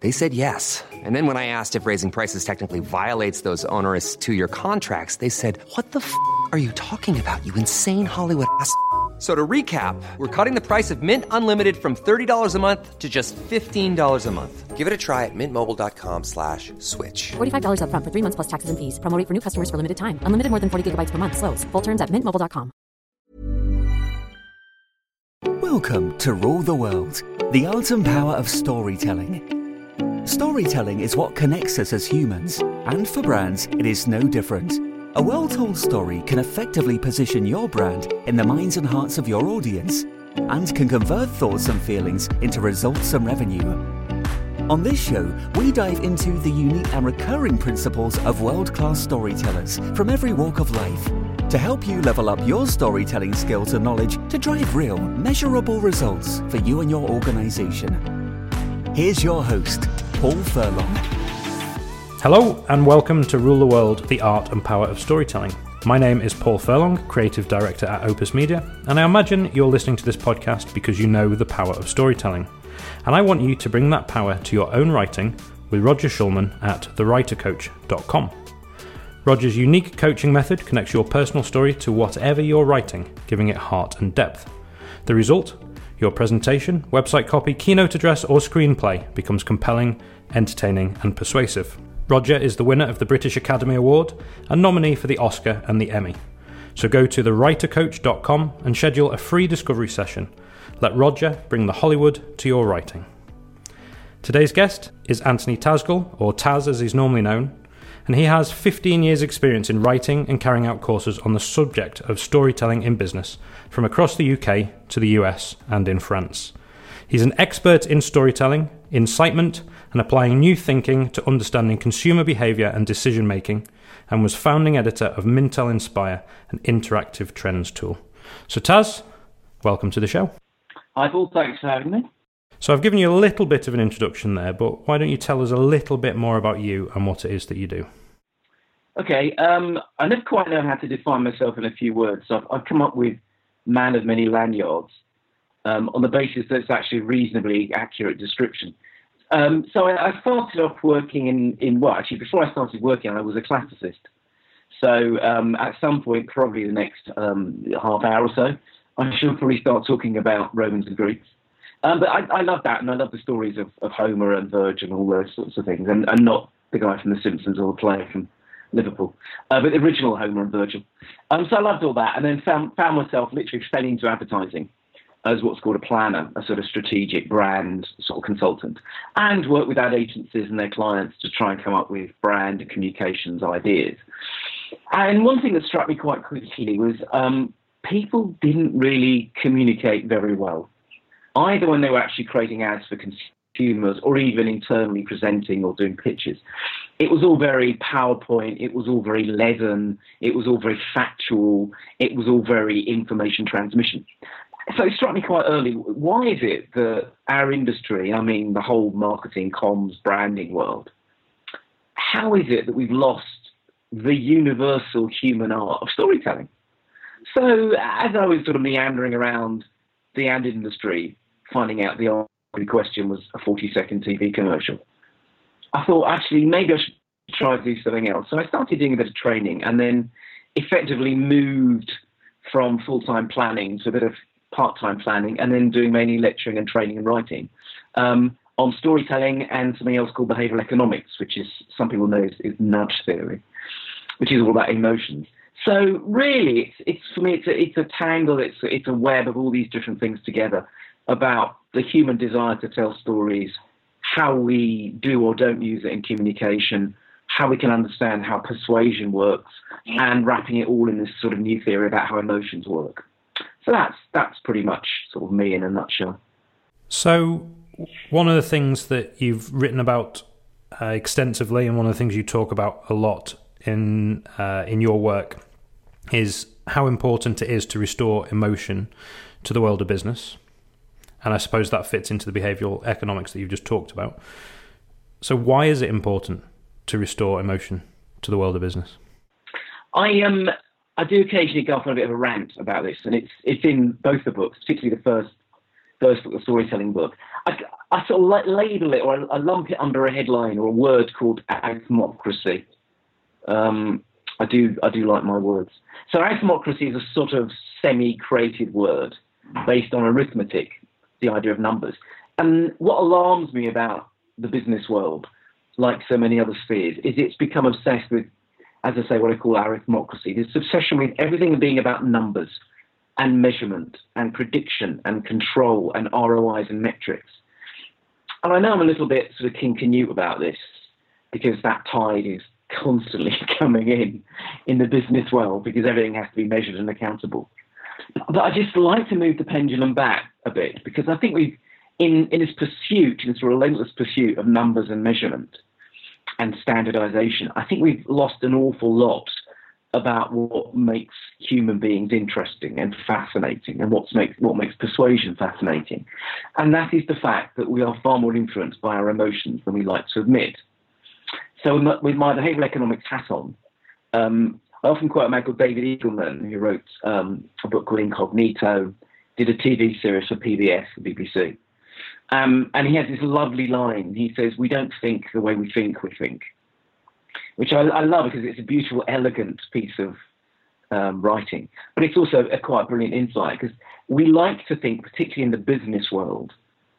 They said yes. And then when I asked if raising prices technically violates those onerous two-year contracts, they said, what the f*** are you talking about, you insane Hollywood ass?" So to recap, we're cutting the price of Mint Unlimited from $30 a month to just $15 a month. Give it a try at mintmobile.com slash switch. $45 upfront for three months plus taxes and fees. Promo rate for new customers for limited time. Unlimited more than 40 gigabytes per month. Slows. Full terms at mintmobile.com. Welcome to Rule the World, the art and power of storytelling. Storytelling is what connects us as humans, and for brands, it is no different. A well told story can effectively position your brand in the minds and hearts of your audience, and can convert thoughts and feelings into results and revenue. On this show, we dive into the unique and recurring principles of world class storytellers from every walk of life to help you level up your storytelling skills and knowledge to drive real, measurable results for you and your organization. Here's your host, Paul Furlong. Hello, and welcome to Rule the World The Art and Power of Storytelling. My name is Paul Furlong, Creative Director at Opus Media, and I imagine you're listening to this podcast because you know the power of storytelling. And I want you to bring that power to your own writing with Roger Schulman at thewritercoach.com. Roger's unique coaching method connects your personal story to whatever you're writing, giving it heart and depth. The result? Your presentation, website copy, keynote address, or screenplay becomes compelling, entertaining, and persuasive. Roger is the winner of the British Academy Award and nominee for the Oscar and the Emmy. So go to thewritercoach.com and schedule a free discovery session. Let Roger bring the Hollywood to your writing. Today's guest is Anthony Tasgal, or Taz as he's normally known, and he has 15 years' experience in writing and carrying out courses on the subject of storytelling in business from across the UK to the US and in France. He's an expert in storytelling, incitement, and applying new thinking to understanding consumer behaviour and decision making, and was founding editor of Mintel Inspire, an interactive trends tool. So, Taz, welcome to the show. Hi, Paul. Thanks for having me. So, I've given you a little bit of an introduction there, but why don't you tell us a little bit more about you and what it is that you do? Okay, um, I never quite know how to define myself in a few words, so I've, I've come up with man of many lanyards um, on the basis that it's actually a reasonably accurate description. Um, so I, I, started off working in, in, well, actually, before I started working, I was a classicist. So um, at some point, probably the next um, half hour or so, I should probably start talking about Romans and Greeks. Um, but I, I, love that, and I love the stories of, of, Homer and Virgil and all those sorts of things, and, and not the guy from The Simpsons or the player from Liverpool, uh, but the original Homer and Virgil. Um, so I loved all that, and then found, found myself literally fell into advertising as what's called a planner, a sort of strategic brand sort of consultant, and work with ad agencies and their clients to try and come up with brand and communications ideas. And one thing that struck me quite quickly was um, people didn't really communicate very well, either when they were actually creating ads for consumers or even internally presenting or doing pitches. It was all very PowerPoint, it was all very leaden, it was all very factual, it was all very information transmission. So it struck me quite early. Why is it that our industry, I mean, the whole marketing, comms, branding world, how is it that we've lost the universal human art of storytelling? So as I was sort of meandering around the ad industry, finding out the answer to the question was a 40 second TV commercial, I thought actually maybe I should try to do something else. So I started doing a bit of training and then effectively moved from full time planning to a bit of part time planning, and then doing mainly lecturing and training and writing um, on storytelling and something else called behavioral economics, which is some people know is, is nudge theory, which is all about emotions. So really, it's, it's for me, it's a, it's a tangle, it's it's a web of all these different things together about the human desire to tell stories, how we do or don't use it in communication, how we can understand how persuasion works, and wrapping it all in this sort of new theory about how emotions work. So that's that's pretty much sort of me in a nutshell. So one of the things that you've written about uh, extensively, and one of the things you talk about a lot in uh, in your work, is how important it is to restore emotion to the world of business. And I suppose that fits into the behavioral economics that you've just talked about. So, why is it important to restore emotion to the world of business? I um I do occasionally go off on a bit of a rant about this, and it's it's in both the books, particularly the first first book, the storytelling book. I, I sort of label it or I, lump it under a headline or a word called arithmocracy. Um, I do I do like my words. So arithmocracy is a sort of semi-created word based on arithmetic, the idea of numbers. And what alarms me about the business world, like so many other spheres, is it's become obsessed with, as I say, what I call arithmocracy. This obsession with everything being about numbers and measurement and prediction and control and ROIs and metrics. And I know I'm a little bit sort of King Canute about this because that tide is constantly coming in in the business world because everything has to be measured and accountable. But I just like to move the pendulum back a bit because I think we've, in, in this pursuit, in this relentless pursuit of numbers and measurement and standardization, I think we've lost an awful lot about what makes human beings interesting and fascinating and what makes, what makes persuasion fascinating. And that is the fact that we are far more influenced by our emotions than we like to admit. So with my behavioral economics hat on, um, I often quote a man called David Eagleman, who wrote um, a book called Incognito, did a TV series for PBS, the BBC. Um, and he has this lovely line. He says, We don't think the way we think we think, which I, I love because it's a beautiful, elegant piece of um, writing. But it's also a quite brilliant insight because we like to think, particularly in the business world,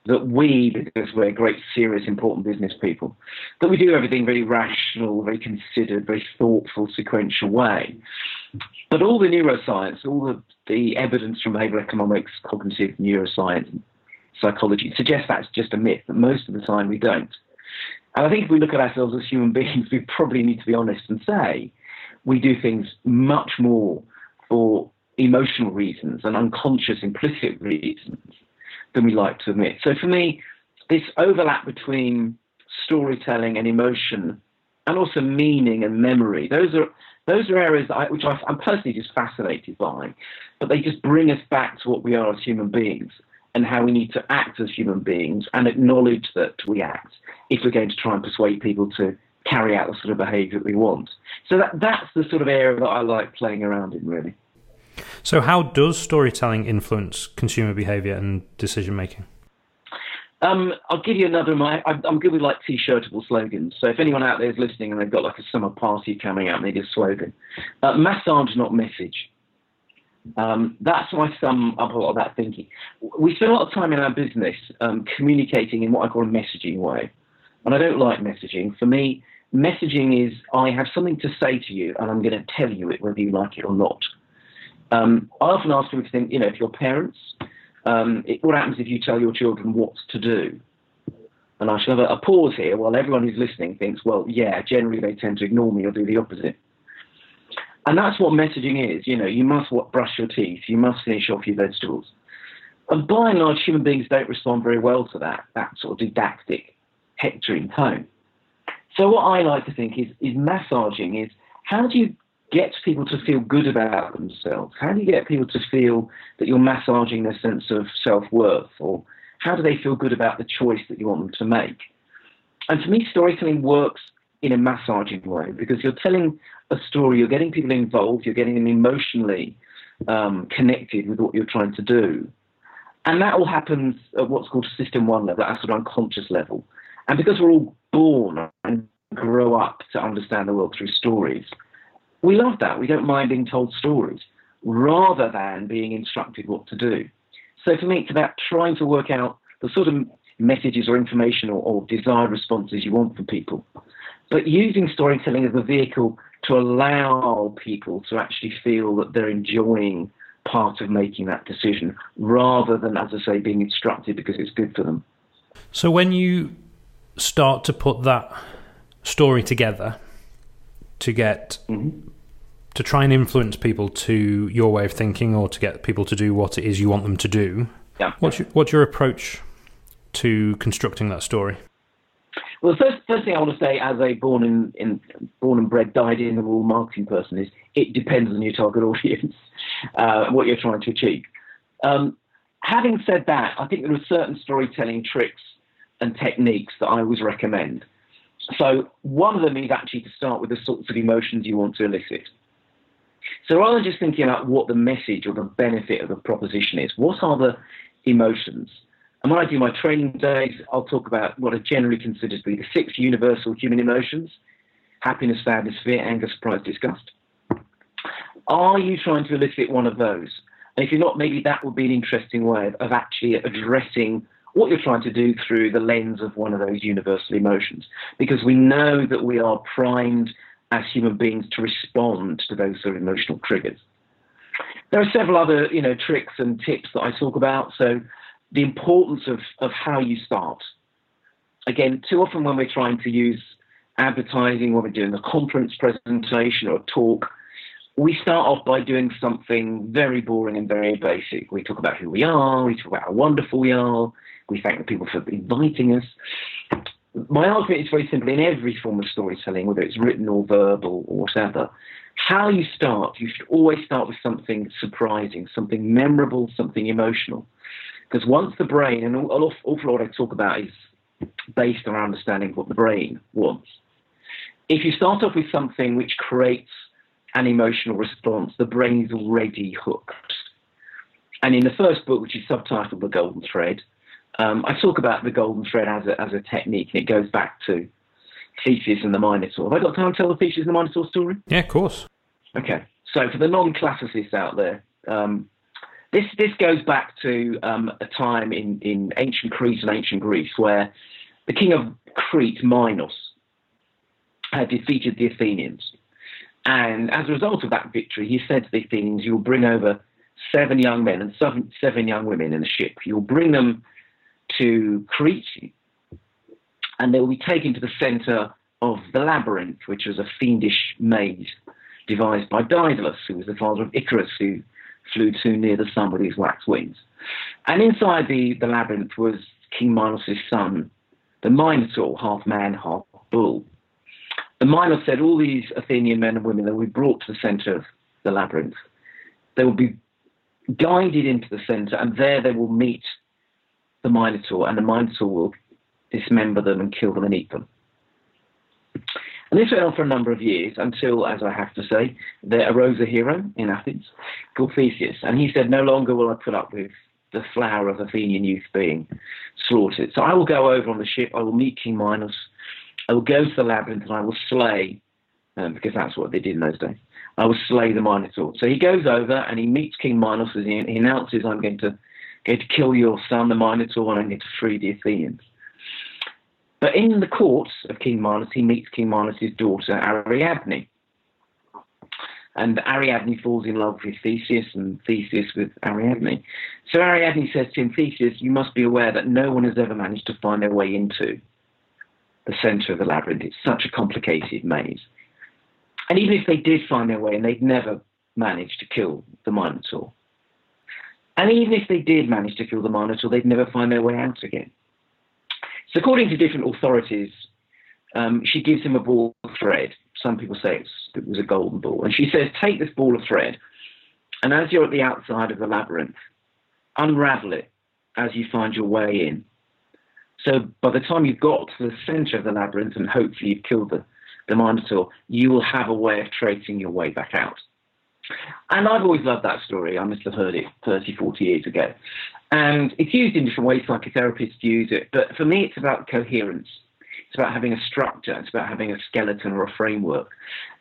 that we, because we're great, serious, important business people, that we do everything very rational, very considered, very thoughtful, sequential way. But all the neuroscience, all the, the evidence from behavioral economics, cognitive neuroscience, psychology suggests that's just a myth, that most of the time we don't. And I think if we look at ourselves as human beings, we probably need to be honest and say we do things much more for emotional reasons and unconscious, implicit reasons than we like to admit. So for me, this overlap between storytelling and emotion, and also meaning and memory, those are those are areas I, which I, I'm personally just fascinated by, but they just bring us back to what we are as human beings and how we need to act as human beings and acknowledge that we act if we're going to try and persuade people to carry out the sort of behaviour that we want. So that, that's the sort of area that I like playing around in, really. So, how does storytelling influence consumer behaviour and decision making? Um, I'll give you another. My, I'm good with like t-shirtable slogans. So if anyone out there is listening and they've got like a summer party coming up, and they a slogan. Uh, massage, not message. Um, that's why sum up a lot of that thinking. We spend a lot of time in our business um, communicating in what I call a messaging way, and I don't like messaging. For me, messaging is I have something to say to you, and I'm going to tell you it whether you like it or not. Um, I often ask people to think, you know, if you're parents, um, it, what happens if you tell your children what to do? And I shall have a, a, pause here while everyone who's listening thinks, well, yeah, generally they tend to ignore me or do the opposite. And that's what messaging is. You know, you must what, brush your teeth, you must finish off your vegetables. And by and large, human beings don't respond very well to that, that sort of didactic, hectoring tone. So what I like to think is, is massaging is how do you get people to feel good about themselves? How do you get people to feel that you're massaging their sense of self worth? Or how do they feel good about the choice that you want them to make? And for me, storytelling works in a massaging way because you're telling a story, you're getting people involved, you're getting them emotionally um, connected with what you're trying to do. And that all happens at what's called system one level, at a sort of unconscious level. And because we're all born and grow up to understand the world through stories, we love that. We don't mind being told stories. rather than being instructed what to do. So for me, it's about trying to work out the sort of messages or information or, or desired responses you want from people, but using storytelling as a vehicle to allow people to actually feel that they're enjoying part of making that decision rather than, as I say, being instructed because it's good for them. So when you start to put that story together to get mm-hmm. to try and influence people to your way of thinking or to get people to do what it is you want them to do, yeah. what's your, what's your approach to constructing that story? Well, the first, first thing I want to say, as a born in, in born and bred, died in the wool marketing person, is it depends on your target audience, uh, what you're trying to achieve. Um, having said that, I think there are certain storytelling tricks and techniques that I always recommend. So one of them is actually to start with the sorts of emotions you want to elicit. So rather than just thinking about what the message or the benefit of the proposition is, what are the emotions? And when I do my training days, I'll talk about what are generally considered to be the six universal human emotions happiness, sadness, fear, anger, surprise, disgust. Are you trying to elicit one of those? And if you're not, maybe that would be an interesting way of, of actually addressing what you're trying to do through the lens of one of those universal emotions. Because we know that we are primed as human beings to respond to those sort of emotional triggers. There are several other, you know, tricks and tips that I talk about. So the importance of, of how you start. Again, too often when we're trying to use advertising, when we're doing a conference presentation or a talk, we start off by doing something very boring and very basic. We talk about who we are, we talk about how wonderful we are, we thank the people for inviting us. My argument is very simple in every form of storytelling, whether it's written or verbal or whatever. How you start, you should always start with something surprising, something memorable, something emotional. Because once the brain, and an awful lot I talk about is based on our understanding of what the brain wants. If you start off with something which creates an emotional response, the brain is already hooked. And in the first book, which is subtitled The Golden Thread, um, I talk about the golden thread as a, as a technique, and it goes back to Theseus and the Minotaur. Have I got time to tell the Theseus and the Minotaur story? Yeah, of course. Okay. So for the non-classicists out there, um, this this goes back to um, a time in, in ancient Crete and ancient Greece where the king of Crete, Minos, had defeated the Athenians. And as a result of that victory, he said to the Athenians, You'll bring over seven young men and seven, seven young women in a ship. You'll bring them to Crete, and they will be taken to the center of the labyrinth, which was a fiendish maze devised by Daedalus, who was the father of Icarus, who flew too near the sun with his wax wings. And inside the, the labyrinth was King Minos' son, the Minotaur, half man, half bull. The Minotaur said all these Athenian men and women that we brought to the center of the labyrinth. They will be guided into the center, and there they will meet the Minotaur, and the Minotaur will dismember them and kill them and eat them. And this went on for a number of years until, as I have to say, there arose a hero in Athens called Theseus. And he said, No longer will I put up with the flower of Athenian youth being slaughtered. So I will go over on the ship, I will meet King Minos, I will go to the labyrinth, and I will slay, um, because that's what they did in those days. I will slay the Minotaur. So he goes over and he meets King Minos and he, he announces, I'm going to, to kill your son, the Minotaur, and to free the Athenians. But in the court of King Minos, he meets King Minos' daughter, Ariadne. And Ariadne falls in love with Theseus and Theseus with Ariadne. So Ariadne says to him, Theseus, you must be aware that no one has ever managed to find their way into the center of the labyrinth. It's such a complicated maze. And even if they did find their way and they'd never managed to kill the Minotaur. And even if they did manage to kill the Minotaur, they'd never find their way out again. So, according to different authorities, um, she gives him a ball of thread. Some people say it was a golden ball. And she says, Take this ball of thread, and as you're at the outside of the labyrinth, unravel it as you find your way in. So, by the time you've got to the center of the labyrinth and hopefully you've killed the, the Minotaur, you will have a way of tracing your way back out. And I've always loved that story. I must have heard it 30, 40 years ago. And it's used in different ways, psychotherapists use it. But for me, it's about coherence. It's about having a structure. It's about having a skeleton or a framework.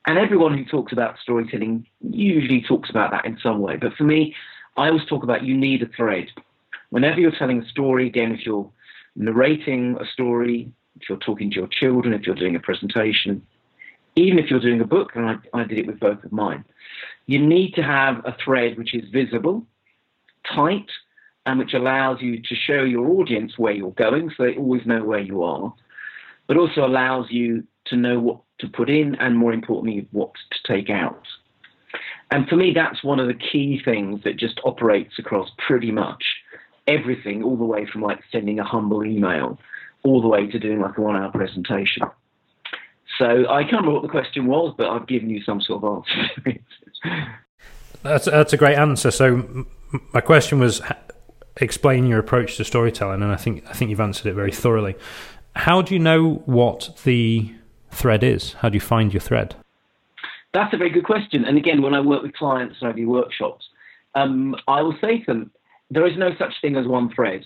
And everyone who talks about storytelling usually talks about that in some way. But for me, I always talk about you need a thread. Whenever you're telling a story, again, if you're narrating a story, if you're talking to your children, if you're doing a presentation, even if you're doing a book, and I, I did it with both of mine, you need to have a thread which is visible, tight, and which allows you to show your audience where you're going so they always know where you are, but also allows you to know what to put in and, more importantly, what to take out. And for me, that's one of the key things that just operates across pretty much everything, all the way from like sending a humble email all the way to doing like a one hour presentation. So I can't remember what the question was, but I've given you some sort of answer. That's, that's a great answer. So my question was explain your approach to storytelling, and I think I think you've answered it very thoroughly. How do you know what the thread is? How do you find your thread? That's a very good question. And again, when I work with clients and I do workshops, um, I will say to them, there is no such thing as one thread.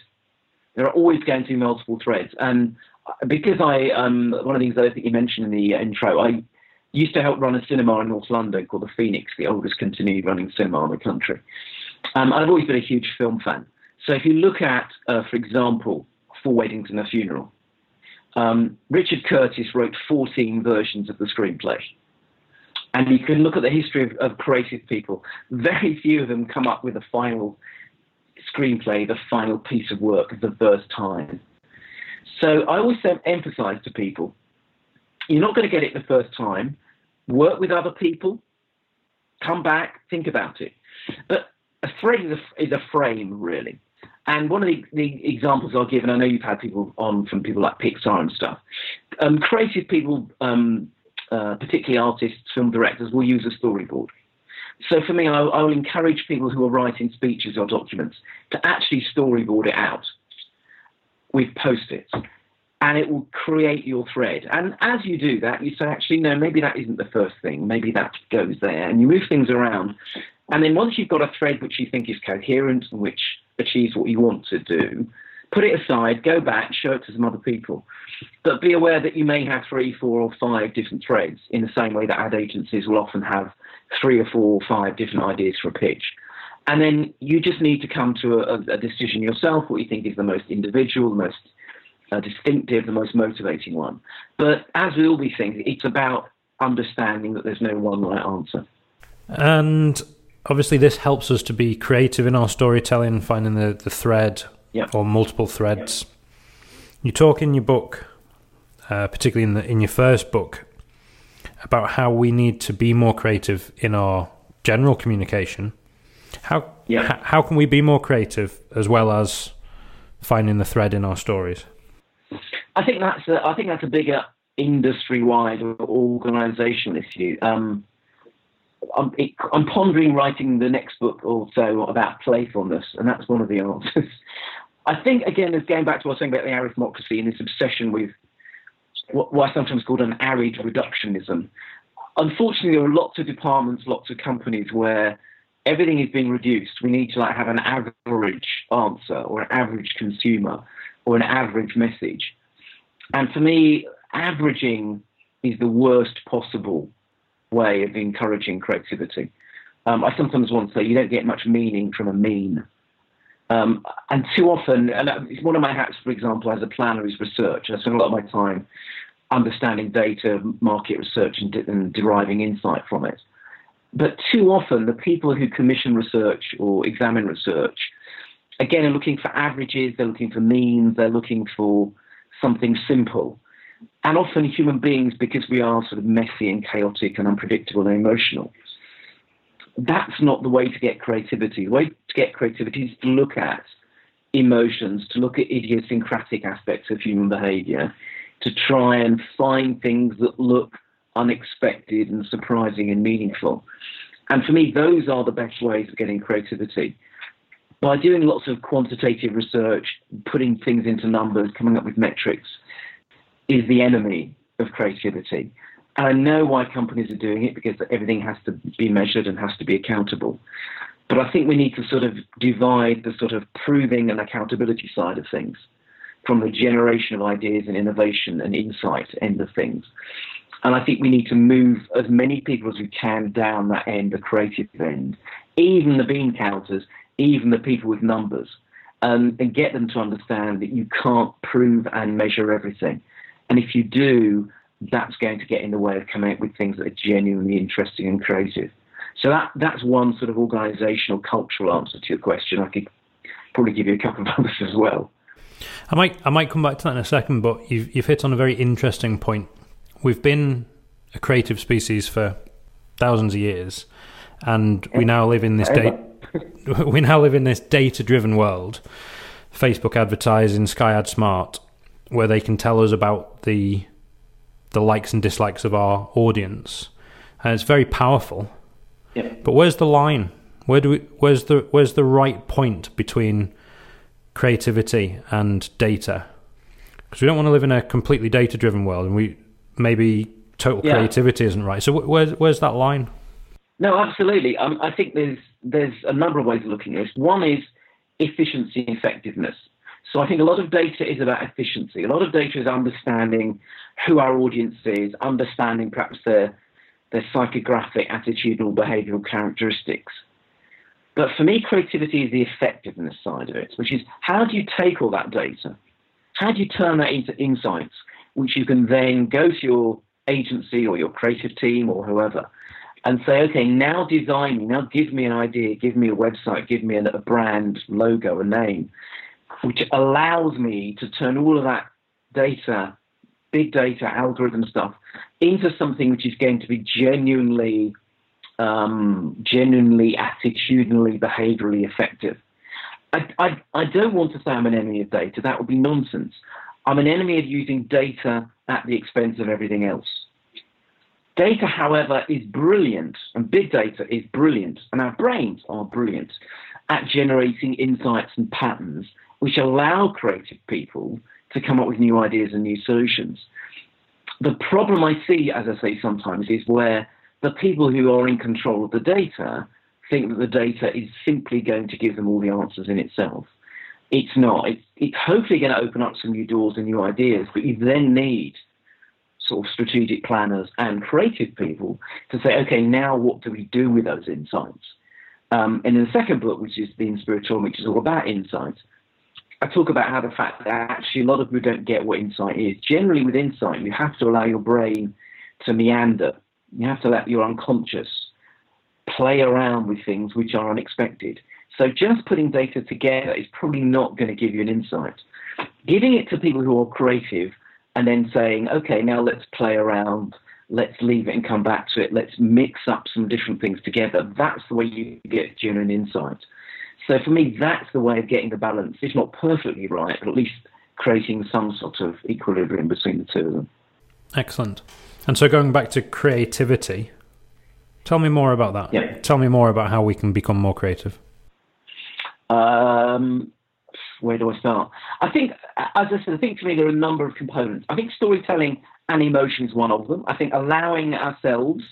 There are always going to be multiple threads. And because I, um, one of the things that I think you mentioned in the intro, I used to help run a cinema in North London called the Phoenix, the oldest continued running cinema in the country. Um, I've always been a huge film fan. So if you look at, uh, for example, Four Weddings and a Funeral, um, Richard Curtis wrote 14 versions of the screenplay. And you can look at the history of, of creative people. Very few of them come up with a final screenplay, the final piece of work the first time. So I always emphasize to people, you're not going to get it the first time. Work with other people, come back, think about it. But a thread is a, frame, really. And one of the, the, examples I'll give, and I know you've had people on from people like Pixar and stuff, um, creative people, um, uh, particularly artists, film directors, will use a storyboard. So for me, I, I will encourage people who are writing speeches or documents to actually storyboard it out with post-its and it will create your thread. And as you do that, you say, actually, no, maybe that isn't the first thing. Maybe that goes there. And you move things around. And then once you've got a thread which you think is coherent and which achieves what you want to do, put it aside, go back, show it to some other people. But be aware that you may have three, four, or five different threads in the same way that ad agencies will often have three or four or five different ideas for a pitch. And then you just need to come to a, a decision yourself, what you think is the most individual, the most uh, distinctive, the most motivating one. But as with all these things, it's about understanding that there's no one right answer. And obviously, this helps us to be creative in our storytelling, finding the, the thread yep. or multiple threads. Yep. You talk in your book, uh, particularly in the in your first book, about how we need to be more creative in our general communication. How yep. h- how can we be more creative as well as finding the thread in our stories? I think that's a, I think that's a bigger industry-wide or organisational issue. Um, I'm, it, I'm, pondering writing the next book also about playfulness, and that's one of the answers. I think again, as going back to what I was saying about the arithmocracy and this obsession with what, what I sometimes called an arid reductionism. Unfortunately, there are lots of departments, lots of companies where everything is being reduced. We need to like have an average answer or an average consumer or an average message. And for me, averaging is the worst possible way of encouraging creativity. Um, I sometimes want to say you don't get much meaning from a mean. Um, and too often, and it's one of my hats, for example, as a planner is research. I spend a lot of my time understanding data, market research, and, and deriving insight from it. But too often, the people who commission research or examine research, again, are looking for averages, they're looking for means, they're looking for something simple. And often human beings, because we are sort of messy and chaotic and unpredictable and emotional, that's not the way to get creativity. The way to get creativity is to look at emotions, to look at idiosyncratic aspects of human behavior, to try and find things that look unexpected and surprising and meaningful. And for me, those are the best ways of getting creativity. By doing lots of quantitative research, putting things into numbers, coming up with metrics, is the enemy of creativity. And I know why companies are doing it because everything has to be measured and has to be accountable. But I think we need to sort of divide the sort of proving and accountability side of things from the generation of ideas and innovation and insight end of things. And I think we need to move as many people as we can down that end, the creative end, even the bean counters, even the people with numbers, um, and get them to understand that you can't prove and measure everything. And if you do, that's going to get in the way of coming up with things that are genuinely interesting and creative. So that that's one sort of organisational, cultural answer to your question. I could probably give you a couple of others as well. I might I might come back to that in a second, but you've you've hit on a very interesting point. We've been a creative species for thousands of years, and we now live in this date. we now live in this data-driven world. Facebook advertising, Sky Ad Smart, where they can tell us about the the likes and dislikes of our audience, and it's very powerful. Yeah. But where's the line? Where do we? Where's the Where's the right point between creativity and data? Because we don't want to live in a completely data-driven world, and we maybe total Yeah. creativity isn't right. So wh- where's Where's that line? No, absolutely. Um, I think there's there's a number of ways of looking at this. One is efficiency and effectiveness. So I think a lot of data is about efficiency. A lot of data is understanding who our audience is, understanding perhaps their their psychographic, attitudinal, behavioural characteristics. But for me, creativity is the effectiveness side of it, which is how do you take all that data? How do you turn that into insights, which you can then go to your agency or your creative team or whoever and say, okay, now design me, now give me an idea, give me a website, give me a, brand, logo, a name, which allows me to turn all of that data, big data, algorithm stuff, into something which is going to be genuinely, um, genuinely attitudinally, behaviorally effective. I, I, I don't want to say I'm an enemy of data. That would be nonsense. I'm an enemy of using data at the expense of everything else. Data, however, is brilliant, and big data is brilliant, and our brains are brilliant at generating insights and patterns which allow creative people to come up with new ideas and new solutions. The problem I see, as I say sometimes, is where the people who are in control of the data think that the data is simply going to give them all the answers in itself. It's not. It's, it's hopefully going to open up some new doors and new ideas, but you then need sort of strategic planners and creative people to say, okay, now what do we do with those insights? Um, and in the second book, which is The Inspiratorium, which is all about insights, I talk about how the fact that actually a lot of people don't get what insight is. Generally, with insight, you have to allow your brain to meander. You have to let your unconscious play around with things which are unexpected. So just putting data together is probably not going to give you an insight. Giving it to people who are creative and then saying, okay, now let's play around, let's leave it and come back to it, let's mix up some different things together, that's the way you get genuine insight. So for me, that's the way of getting the balance. It's not perfectly right, but at least creating some sort of equilibrium between the two of them. Excellent. And so going back to creativity, tell me more about that. Yeah. Tell me more about how we can become more creative. Um, where do I start? I think, as I said, I think for me there are a number of components. I think storytelling and emotion is one of them. I think allowing ourselves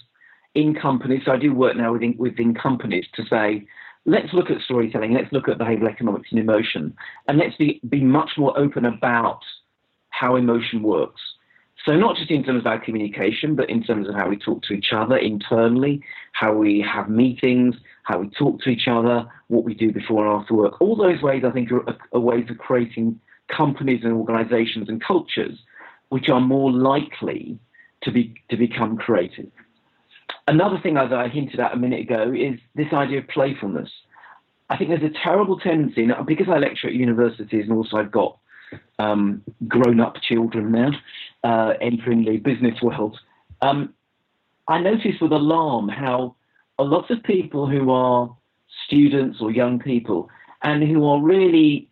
in companies, so I do work now within, within companies to say, let's look at storytelling, let's look at behavioral economics and emotion, and let's be, be much more open about how emotion works. So not just in terms of our communication, but in terms of how we talk to each other internally, how we have meetings, how we talk to each other, what we do before and after work. All those ways, I think, are, are ways of creating companies and organisations and cultures which are more likely to be to become creative. Another thing, as I hinted at a minute ago, is this idea of playfulness. I think there's a terrible tendency, because I lecture at universities and also I've got um, grown-up children now uh, entering the business world. Um, I notice with alarm how a lot of people who are students or young people and who are really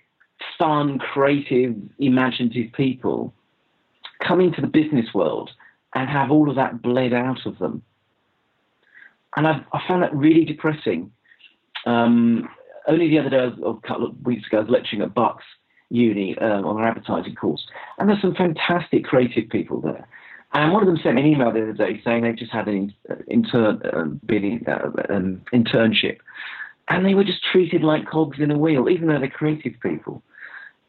fun, creative, imaginative people come into the business world and have all of that bled out of them. And I've, I found that really depressing. Um, only the other day, a couple of weeks ago, I was lecturing at Bucks Uni um, on our advertising course, and there's some fantastic creative people there. And one of them sent me an email the other day saying they've just had an intern, um, uh, internship, and they were just treated like cogs in a wheel, even though they're creative people.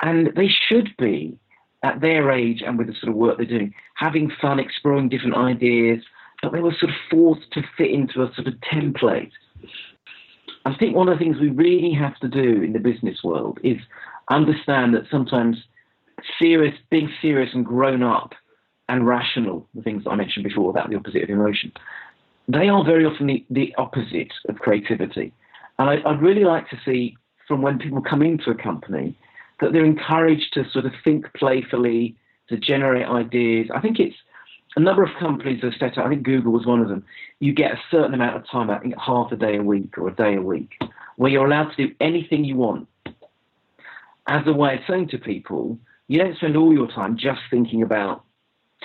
And they should be. at their age and with the sort of work they're doing, having fun, exploring different ideas, but they were sort of forced to fit into a sort of template. I think one of the things we really have to do in the business world is understand that sometimes serious, being serious and grown up and rational, the things I mentioned before about the opposite of emotion, they are very often the, the opposite of creativity. And I, would really like to see from when people come into a company that they're encouraged to sort of think playfully, to generate ideas. I think it's a number of companies have set up, I think Google was one of them. You get a certain amount of time, I think half a day a week or a day a week, where you're allowed to do anything you want. As a way of saying to people, you don't spend all your time just thinking about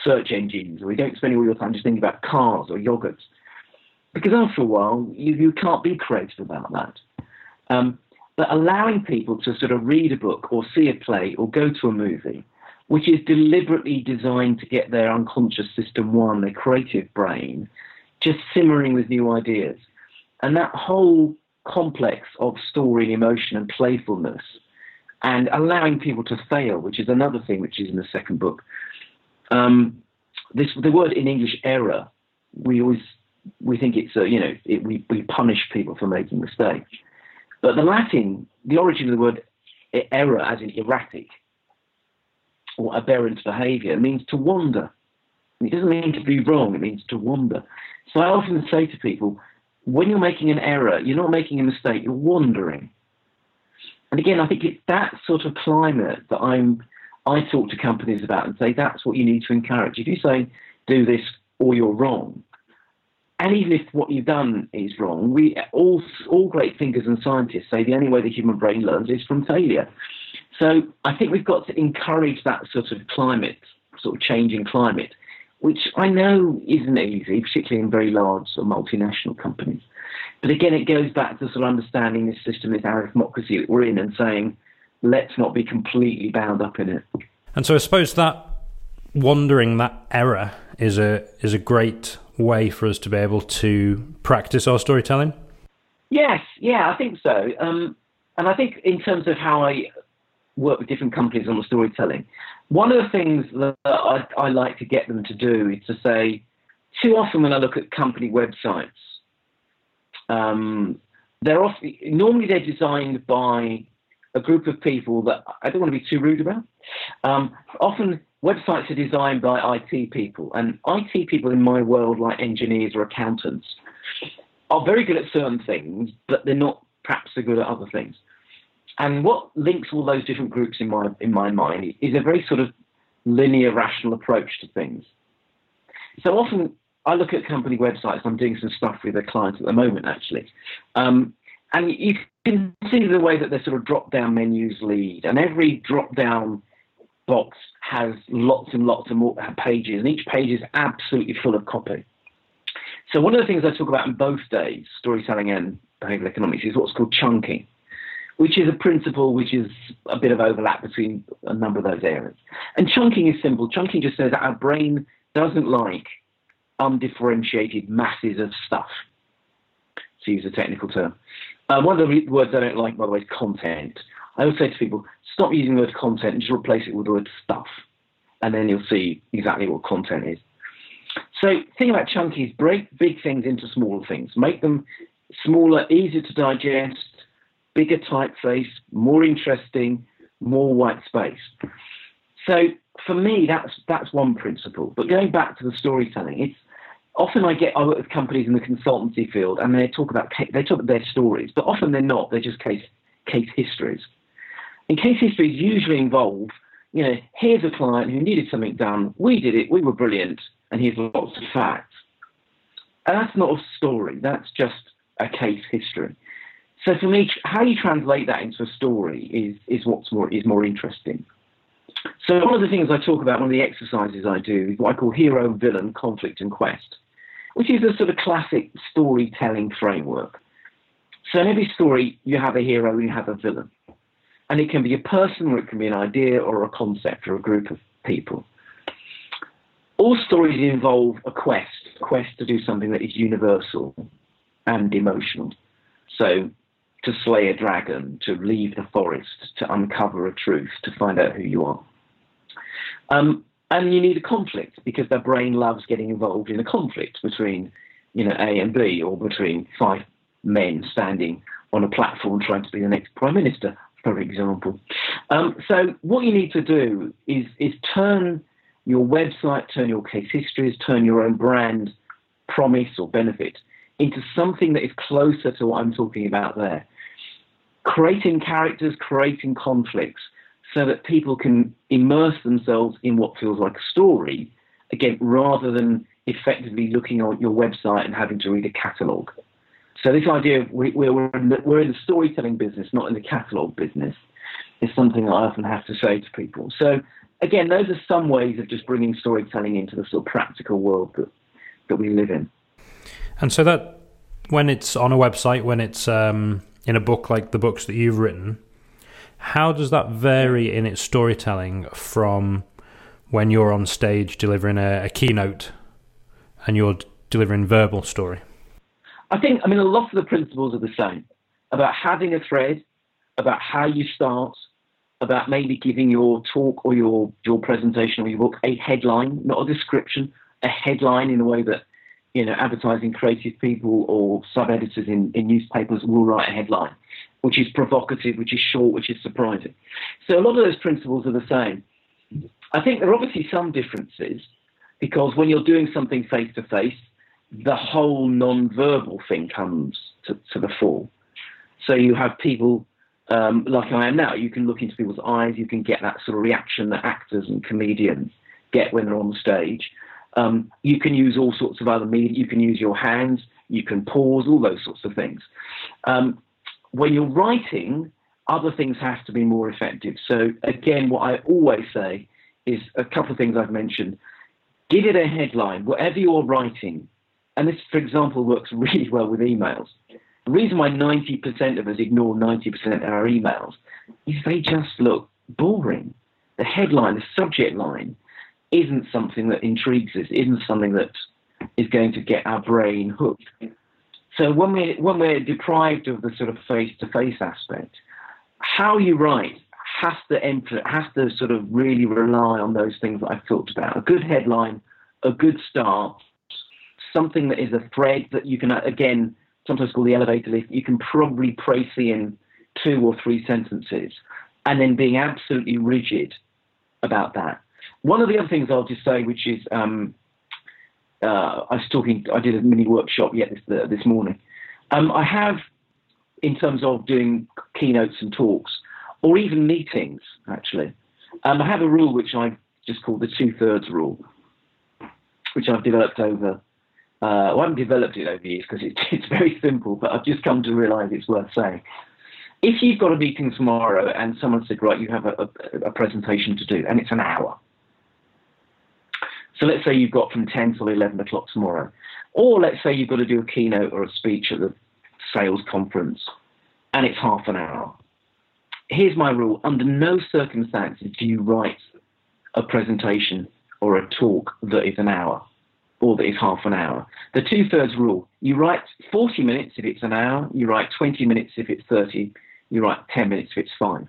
search engines, or you don't spend all your time just thinking about cars or yogurts. Because after a while, you, you can't be creative about that. Um, but allowing people to sort of read a book or see a play or go to a movie, which is deliberately designed to get their unconscious system one, their creative brain, just simmering with new ideas. And that whole complex of story and emotion and playfulness and allowing people to fail, which is another thing which is in the second book. Um, this the word in English error, we always we think it's a, you know it, we we punish people for making mistakes, but the Latin the origin of the word error as in erratic or aberrant behaviour means to wander. It doesn't mean to be wrong; it means to wander. So I often say to people, when you're making an error, you're not making a mistake; you're wandering. And again, I think it's that sort of climate that I'm I talk to companies about and say that's what you need to encourage. If you say do this or you're wrong, and even if what you've done is wrong, we all all great thinkers and scientists say the only way the human brain learns is from failure. So I think we've got to encourage that sort of climate, sort of changing climate, which I know isn't easy, particularly in very large of multinational companies. But again, it goes back to sort of understanding this system, this arithmocracy that we're in, and saying, let's not be completely bound up in it. And so I suppose that wandering, that error, is a is a great way for us to be able to practice our storytelling. Yes, yeah, I think so. Um, and I think in terms of how I work with different companies on the storytelling, one of the things that I, I like to get them to do is to say, too often when I look at company websites, um, they're often, normally they're designed by a group of people that I don't want to be too rude about. Um, often websites are designed by IT people, and IT people in my world, like engineers or accountants, are very good at certain things, but they're not perhaps so good at other things. And what links all those different groups in my in my mind is a very sort of linear, rational approach to things. So often I look at company websites. I'm doing some stuff with a client at the moment, actually. Um, and you can see the way that the sort of drop down menus lead, and every drop down box has lots and lots of more pages, and each page is absolutely full of copy. So, one of the things I talk about in both days, storytelling and behavioral economics, is what's called chunking, which is a principle which is a bit of overlap between a number of those areas. And chunking is simple. Chunking just says that our brain doesn't like undifferentiated masses of stuff, to use a technical term. Uh, one of the words I don't like, by the way, is content. I always say to people, stop using the word content and just replace it with the word stuff. And then you'll see exactly what content is. So, think about chunkies break big things into smaller things, make them smaller, easier to digest, bigger typeface, more interesting, more white space. So, for me, that's that's one principle. But going back to the storytelling, it's often I get I work with companies in the consultancy field, and they talk about they talk about their stories, but often they're not. They're just case case histories. And case histories usually involve, you know, here's a client who needed something done. We did it. We were brilliant, and here's lots of facts. And that's not a story. That's just a case history. So for me, how you translate that into a story is is what's more is more interesting. So one of the things I talk about, one of the exercises I do, is what I call hero, villain, conflict, and quest which is a sort of classic storytelling framework. So in every story, you have a hero and you have a villain. And it can be a person, or it can be an idea, or a concept, or a group of people. All stories involve a quest, a quest to do something that is universal and emotional. So, to slay a dragon, to leave the forest, to uncover a truth, to find out who you are. Um, and you need a conflict because their brain loves getting involved in a conflict between, you know, A and B, or between five men standing on a platform trying to be the next prime minister, for example. Um, so what you need to do is is turn your website, turn your case histories, turn your own brand promise or benefit into something that is closer to what I'm talking about there. Creating characters, creating conflicts, so that people can immerse themselves in what feels like a story, again, rather than effectively looking at your website and having to read a catalogue. So this idea of we, are in the, we're in the storytelling business, not in the catalogue business, is something I often have to say to people. So again, those are some ways of just bringing storytelling into the sort of practical world that that we live in. And so that when it's on a website, when it's um, in a book like the books that you've written, how does that vary in its storytelling from when you're on stage delivering a, a keynote and you're delivering verbal story? I think, I mean, a lot of the principles are the same about having a thread, about how you start, about maybe giving your talk or your, your presentation or your book a headline, not a description, a headline in the way that you know advertising creative people or sub editors in, in newspapers will write a headline, which is provocative, which is short, which is surprising. So a lot of those principles are the same. I think there are obviously some differences because when you're doing something face to face, the whole non-verbal thing comes to, to the fore. So you have people um, like I am now. You can look into people's eyes. You can get that sort of reaction that actors and comedians get when they're on stage. Um, you can use all sorts of other media. You can use your hands. You can pause, all those sorts of things. Um, when you're writing, other things have to be more effective. So, again, what I always say is a couple of things I've mentioned. Give it a headline, whatever you're writing. And this, for example, works really well with emails. The reason why 90% of us ignore 90% of our emails is they just look boring. The headline, the subject line, isn't something that intrigues us, isn't something that is going to get our brain hooked. So when we when we're deprived of the sort of face-to-face aspect, how you write has to enter, has to sort of really rely on those things that I've talked about. A good headline, a good start, something that is a thread that you can again sometimes call the elevator lift. You can probably praise in two or three sentences, and then being absolutely rigid about that. One of the other things I'll just say, which is, um, uh, I was talking, I did a mini workshop yet this, uh, this morning. Um, I have, in terms of doing keynotes and talks, or even meetings, actually, um, I have a rule which I just call the two thirds rule, which I've developed over. Uh, well, I haven't developed it over years because it's, it's very simple, but I've just come to realise it's worth saying if you've got a meeting tomorrow and someone said, right, you have a, a, a, presentation to do, and it's an hour, so let's say you've got from 10 till 11 o'clock tomorrow. Or let's say you've got to do a keynote or a speech at the sales conference and it's half an hour. Here's my rule under no circumstances do you write a presentation or a talk that is an hour or that is half an hour. The two thirds rule you write 40 minutes if it's an hour, you write 20 minutes if it's 30, you write 10 minutes if it's five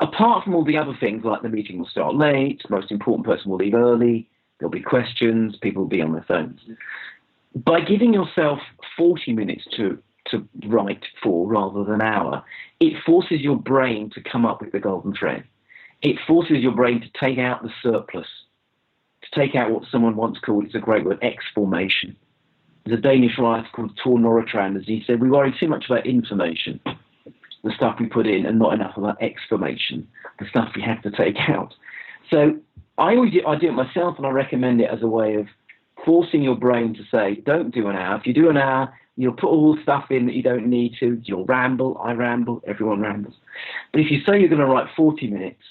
apart from all the other things like the meeting will start late, most important person will leave early, there'll be questions, people will be on their phones. By giving yourself 40 minutes to, to write for rather than an hour, it forces your brain to come up with the golden thread. It forces your brain to take out the surplus, to take out what someone once called, it's a great word, exformation. There's a Danish writer called Tor Nørretrand, he said, we worry too much about information the stuff we put in and not enough of that exformation, the stuff we have to take out. So I always do, I do it myself and I recommend it as a way of forcing your brain to say, don't do an hour. If you do an hour, you'll put all the stuff in that you don't need to. You'll ramble, I ramble, everyone rambles. But if you say you're going to write 40 minutes,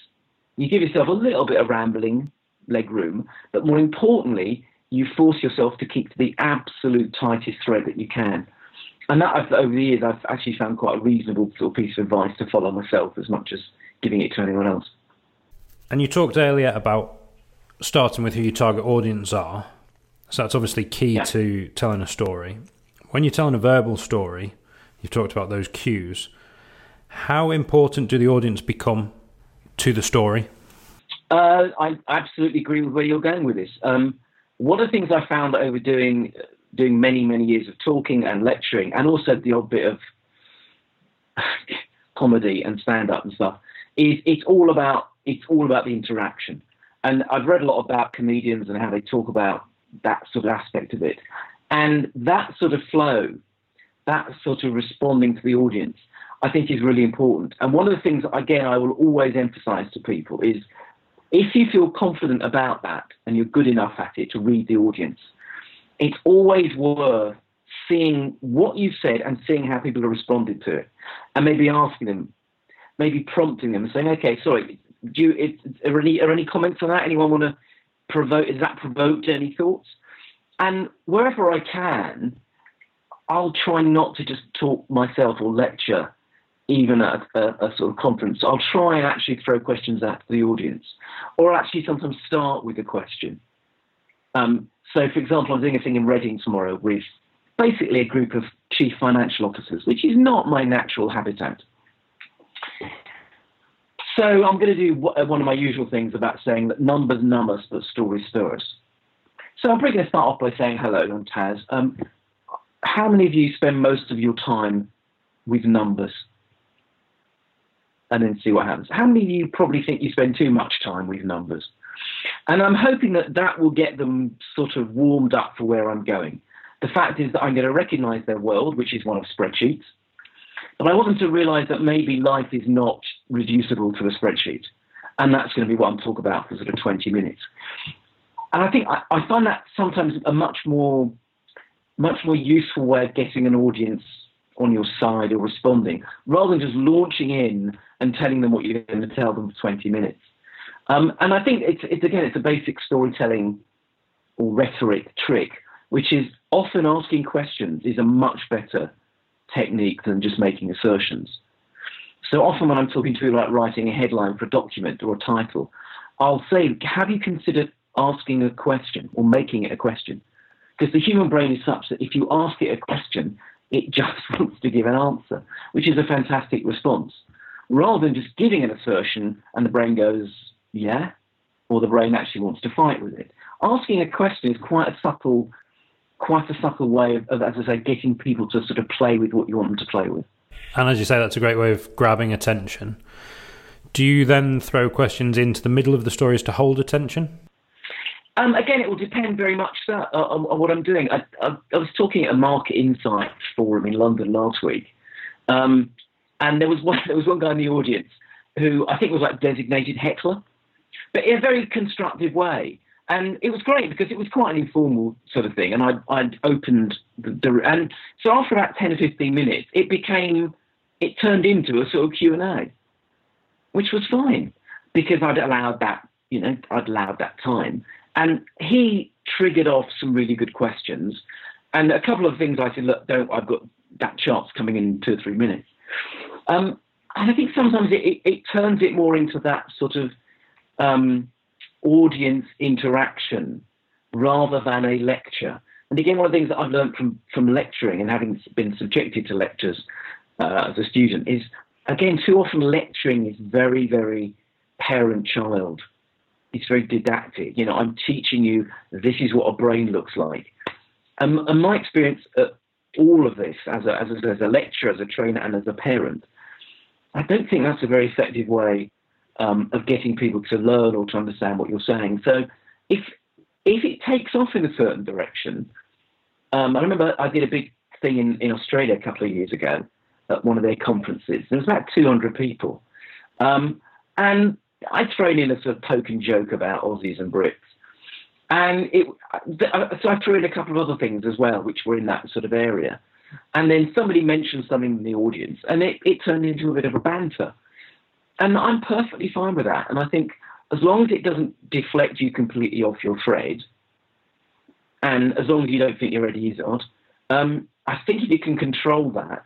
you give yourself a little bit of rambling leg room, but more importantly, you force yourself to keep to the absolute tightest thread that you can and that I've, over the years I've actually found quite a reasonable sort of piece of advice to follow myself as much as giving it to anyone else. And you talked earlier about starting with who your target audience are. So that's obviously key yeah. to telling a story. When you're telling a verbal story, you've talked about those cues. How important do the audience become to the story? Uh, I absolutely agree with where you're going with this. Um, one of the things I found over doing doing many many years of talking and lecturing, and also the odd bit of comedy and stand up and stuff, is it's all about it's all about the interaction. And I've read a lot about comedians and how they talk about that sort of aspect of it, and that sort of flow, that sort of responding to the audience, I think is really important. And one of the things again I will always emphasise to people is if you feel confident about that and you're good enough at it to read the audience, it's always worth seeing what you've said and seeing how people have responded to it, and maybe asking them, maybe prompting them saying, "Okay, sorry, do you, are any are any comments on that? Anyone want to provoke? Is that provoked any thoughts?" And wherever I can, I'll try not to just talk myself or lecture even at a, a, sort of conference, I'll try and actually throw questions at the audience, or actually sometimes start with a question. Um, so, for example, I'm doing a thing in Reading tomorrow with basically a group of chief financial officers, which is not my natural habitat. So I'm going to do one of my usual things about saying that numbers numb us, but stories stir us. So I'm probably going to start off by saying hello, I'm Taz. Um, how many of you spend most of your time with numbers? and then see what happens. How many of you probably think you spend too much time with numbers? And I'm hoping that that will get them sort of warmed up for where I'm going. The fact is that I'm going to recognize their world, which is one of spreadsheets. But I want them to realize that maybe life is not reducible to a spreadsheet. And that's going to be what I'm talking about for sort of 20 minutes. And I think I, I find that sometimes a much more, much more useful way of getting an audience on your side or responding, rather than just launching in and telling them what you're going to tell them for 20 minutes. Um, and I think it's, it's again, it's a basic storytelling or rhetoric trick, which is often asking questions is a much better technique than just making assertions. So often when I'm talking to people about writing a headline for a document or a title, I'll say, have you considered asking a question or making it a question? Because the human brain is such that if you ask it a question, it just wants to give an answer, which is a fantastic response. Rather than just giving an assertion and the brain goes, yeah, or the brain actually wants to fight with it. Asking a question is quite a subtle, quite a subtle way of, of, as I say, getting people to sort of play with what you want them to play with. And as you say, that's a great way of grabbing attention. Do you then throw questions into the middle of the stories to hold attention? Um, again, it will depend very much uh, on, on, what I'm doing. I, I, I, was talking at a market insights forum in London last week, um, and there was one there was one guy in the audience who I think was like designated heckler, but in a very constructive way. And it was great because it was quite an informal sort of thing. And I I'd opened the, the and so after about ten or fifteen minutes, it became it turned into a sort of Q and A, which was fine because I'd allowed that you know I'd allowed that time. And he triggered off some really good questions. And a couple of things I said, look, don't, I've got that chart's coming in two or three minutes. Um, and I think sometimes it, it, it, turns it more into that sort of um, audience interaction rather than a lecture. And again, one of the things that I've learned from, from lecturing and having been subjected to lectures uh, as a student is, again, too often lecturing is very, very parent child it's very didactic. You know, I'm teaching you this is what a brain looks like. Um, and my experience at all of this as a, as a, as a lecturer, as a trainer, and as a parent, I don't think that's a very effective way um, of getting people to learn or to understand what you're saying. So if if it takes off in a certain direction, um, I remember I did a big thing in, in Australia a couple of years ago at one of their conferences. There was about 200 people. Um, and I'd thrown in a sort of token joke about Aussies and Brits. And it, so I threw in a couple of other things as well, which were in that sort of area. And then somebody mentioned something in the audience, and it, it turned into a bit of a banter. And I'm perfectly fine with that. And I think as long as it doesn't deflect you completely off your thread, and as long as you don't think you're Eddie Izzard, um, I think if you can control that,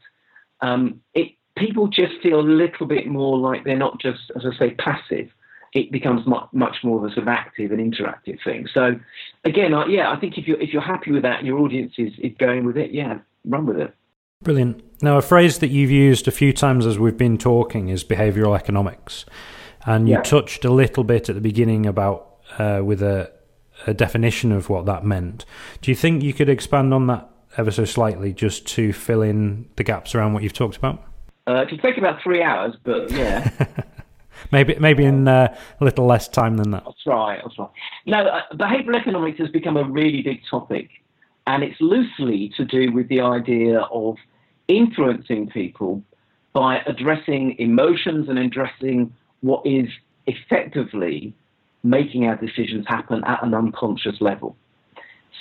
um, it people just feel a little bit more like they're not just, as I say, passive. It becomes much, much more of a sort of active and interactive thing. So, again, I, yeah, I think if you're if you're happy with that and your audience is, is going with it, yeah, run with it. Brilliant. Now, a phrase that you've used a few times as we've been talking is behavioural economics. And you Yeah. touched a little bit at the beginning about uh, with a, a definition of what that meant. Do you think you could expand on that ever so slightly just to fill in the gaps around what you've talked about? Uh, it could take about three hours, but yeah, Maybe maybe in uh, a little less time than that. I'll try. I'll try. No, uh, behavioural economics has become a really big topic, and it's loosely to do with the idea of influencing people by addressing emotions and addressing what is effectively making our decisions happen at an unconscious level.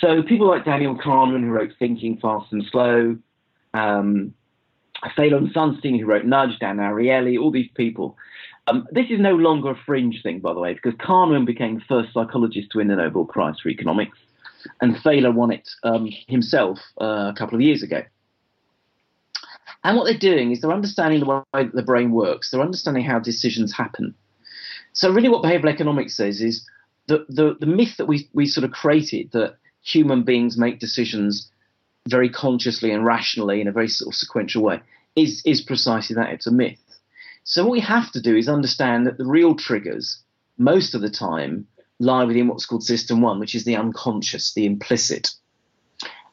So people like Daniel Kahneman, who wrote Thinking Fast and Slow, um, Thaler Sunstein, who wrote Nudge, Dan Ariely, all these people. Um, this is no longer a fringe thing, by the way, because Kahneman became the first psychologist to win the Nobel Prize for Economics, and Thaler won it um, himself uh, a couple of years ago. And what they're doing is they're understanding the way that the brain works. They're understanding how decisions happen. So really, what behavioural economics says is the, the, the myth that we, we sort of created that human beings make decisions very consciously and rationally in a very sort of sequential way is, is precisely that. It's a myth. So what we have to do is understand that the real triggers, most of the time, lie within what's called system one, which is the unconscious, the implicit.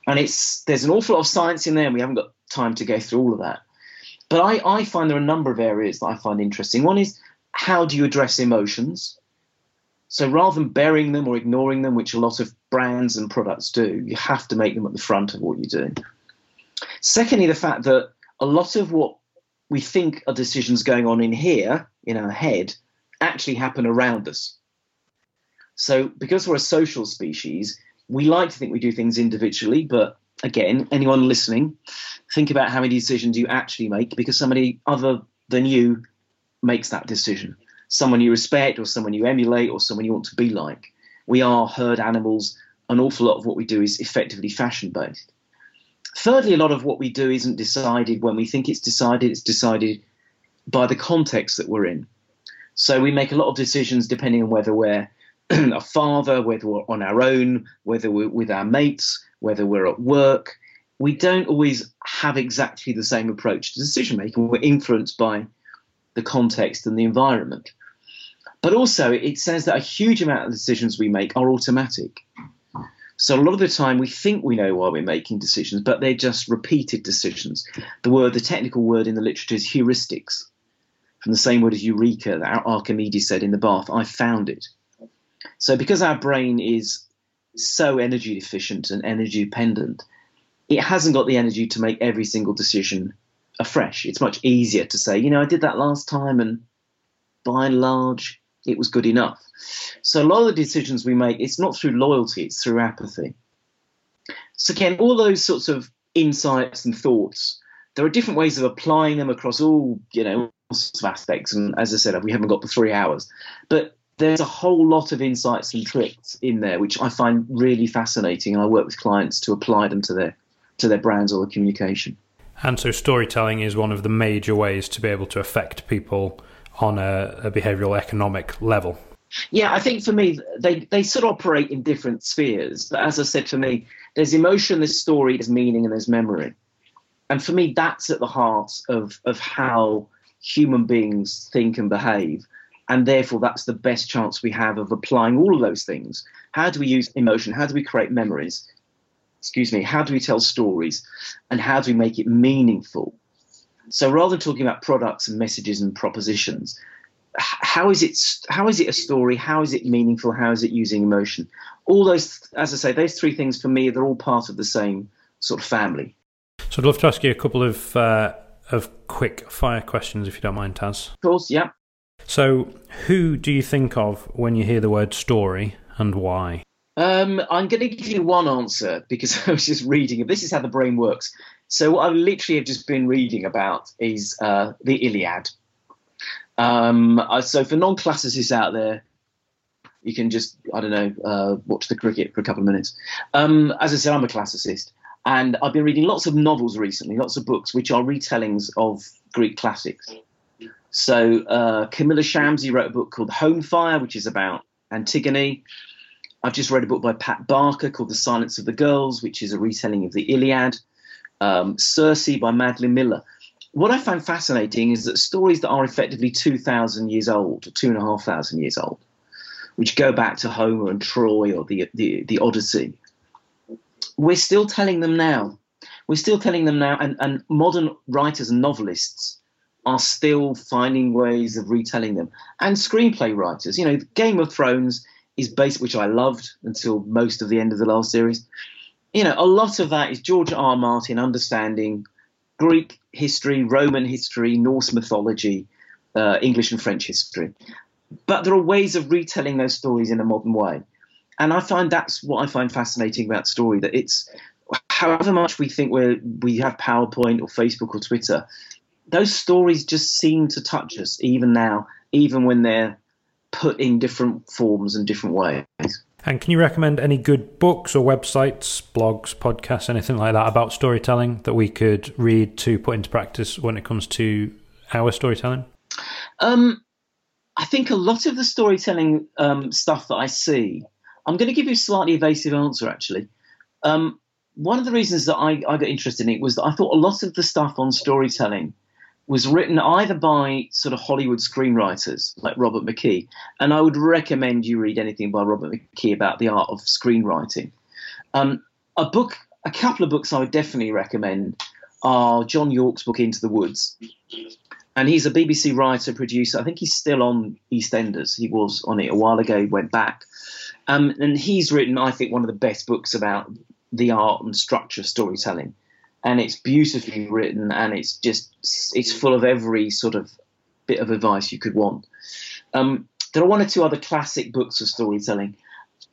And it's there's an awful lot of science in there, we haven't got time to go through all of that. But I, I find there are a number of areas that I find interesting. One is how do you address emotions? So rather than burying them or ignoring them, which a lot of brands and products do, you have to make them at the front of what you do. Secondly, the fact that a lot of what we think are decisions going on in here, in our head, actually happen around us. So because we're a social species, we like to think we do things individually, but again, anyone listening, think about how many decisions you actually make because somebody other than you makes that decision. Someone you respect, or someone you emulate, or someone you want to be like. We are herd animals. An awful lot of what we do is effectively fashion based. Thirdly, a lot of what we do isn't decided when we think it's decided, it's decided by the context that we're in. So we make a lot of decisions depending on whether we're a father, whether we're on our own, whether we're with our mates, whether we're at work. We don't always have exactly the same approach to decision making. We're influenced by the context and the environment. But also, it says that a huge amount of decisions we make are automatic. So a lot of the time, we think we know why we're making decisions, but they're just repeated decisions. The word, the technical word in the literature is heuristics, from the same word as eureka that Archimedes said in the bath. I found it. So because our brain is so energy efficient and energy dependent, it hasn't got the energy to make every single decision afresh. It's much easier to say, you know, I did that last time, and by and large, it was good enough. So a lot of the decisions we make, it's not through loyalty, it's through apathy. So again, all those sorts of insights and thoughts, there are different ways of applying them across all, you know, all sorts of aspects. And as I said, we haven't got the three hours, but there's a whole lot of insights and tricks in there, which I find really fascinating. And I work with clients to apply them to their to their brands or their communication. And so storytelling is one of the major ways to be able to affect people on a, a behavioral economic level. Yeah, I think for me, they, they sort of operate in different spheres. But as I said, for me, there's emotion, there's story, there's meaning, and there's memory. And for me, that's at the heart of, of how human beings think and behave. And therefore, that's the best chance we have of applying all of those things. How do we use emotion? How do we create memories? Excuse me. How do we tell stories? And how do we make it meaningful? So rather than talking about products and messages and propositions, how is it how is it a story how is it meaningful how is it using emotion all those as i say those three things for me they're all part of the same sort of family so i'd love to ask you a couple of uh, of quick fire questions if you don't mind taz of course yeah so who do you think of when you hear the word story and why um, i'm going to give you one answer because i was just reading this is how the brain works so what i literally have just been reading about is uh, the iliad um, so for non-classicists out there, you can just I don't know uh, watch the cricket for a couple of minutes. Um, as I said, I'm a classicist, and I've been reading lots of novels recently, lots of books which are retellings of Greek classics. So uh, Kamila Shamsie wrote a book called Home Fire, which is about Antigone. I've just read a book by Pat Barker called The Silence of the Girls, which is a retelling of the Iliad. Um, Circe by Madeline Miller what I find fascinating is that stories that are effectively 2,000 years old, or 2,500 years old, which go back to Homer and Troy or the, the, the Odyssey, we're still telling them now. We're still telling them now, and, and modern writers and novelists are still finding ways of retelling them. And screenplay writers, you know, Game of Thrones is based, which I loved until most of the end of the last series. You know, a lot of that is George R. R. Martin understanding Greek history, Roman history, Norse mythology, uh, English and French history. But there are ways of retelling those stories in a modern way. And I find that's what I find fascinating about story that it's however much we think we we have PowerPoint or Facebook or Twitter, those stories just seem to touch us even now, even when they're put in different forms and different ways. And can you recommend any good books or websites, blogs, podcasts, anything like that about storytelling that we could read to put into practice when it comes to our storytelling? Um, I think a lot of the storytelling um, stuff that I see, I'm going to give you a slightly evasive answer actually. Um, one of the reasons that I, I got interested in it was that I thought a lot of the stuff on storytelling was written either by sort of Hollywood screenwriters like Robert McKee, and I would recommend you read anything by Robert McKee about the art of screenwriting. Um, a book, a couple of books I would definitely recommend are John Yorke's book Into the Woods, and he's a BBC writer producer. I think he's still on EastEnders. He was on it a while ago. He went back, um, and he's written, I think, one of the best books about the art and structure of storytelling and it's beautifully written and it's just it's full of every sort of bit of advice you could want. Um, there are one or two other classic books of storytelling.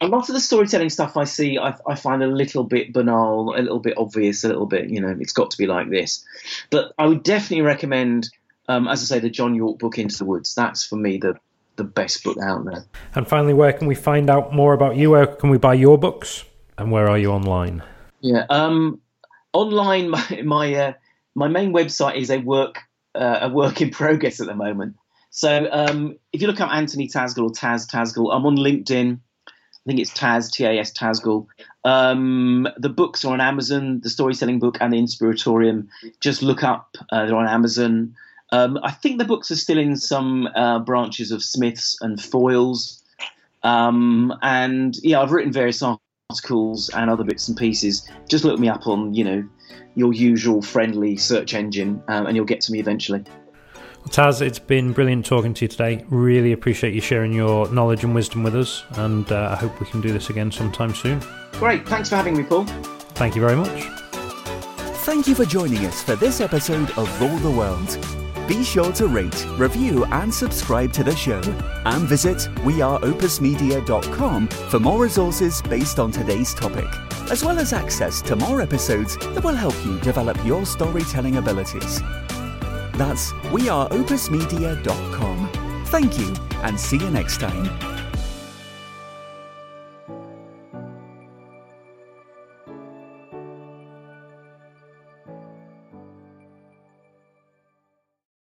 A lot of the storytelling stuff I see, I, I, find a little bit banal, a little bit obvious, a little bit, you know, it's got to be like this. But I would definitely recommend, um, as I say, the John Yorke book Into the Woods. That's for me the the best book out there. And finally, where can we find out more about you? Where can we buy your books? And where are you online? Yeah, um, online, my my, uh, my main website is a work uh, a work in progress at the moment. So um, if you look up Anthony Tasgal or Taz Tasgal, I'm on LinkedIn. I think it's Taz T A S Tasgal. Um, the books are on Amazon. The storytelling book and the Inspiratorium. Just look up. Uh, they're on Amazon. Um, I think the books are still in some uh, branches of Smiths and Foyles. Um, and yeah, I've written various articles and other bits and pieces, just look me up on, you know, your usual friendly search engine um, and you'll get to me eventually. Well, Taz, it's been brilliant talking to you today. Really appreciate you sharing your knowledge and wisdom with us, and uh, I hope we can do this again sometime soon. Great. Thanks for having me, Paul. Thank you very much. Thank you for joining us for this episode of Rule the World. Be sure to rate, review, and subscribe to the show. And visit weareopusmedia.com for more resources based on today's topic, as well as access to more episodes that will help you develop your storytelling abilities. That's weareopusmedia.com. Thank you, and see you next time.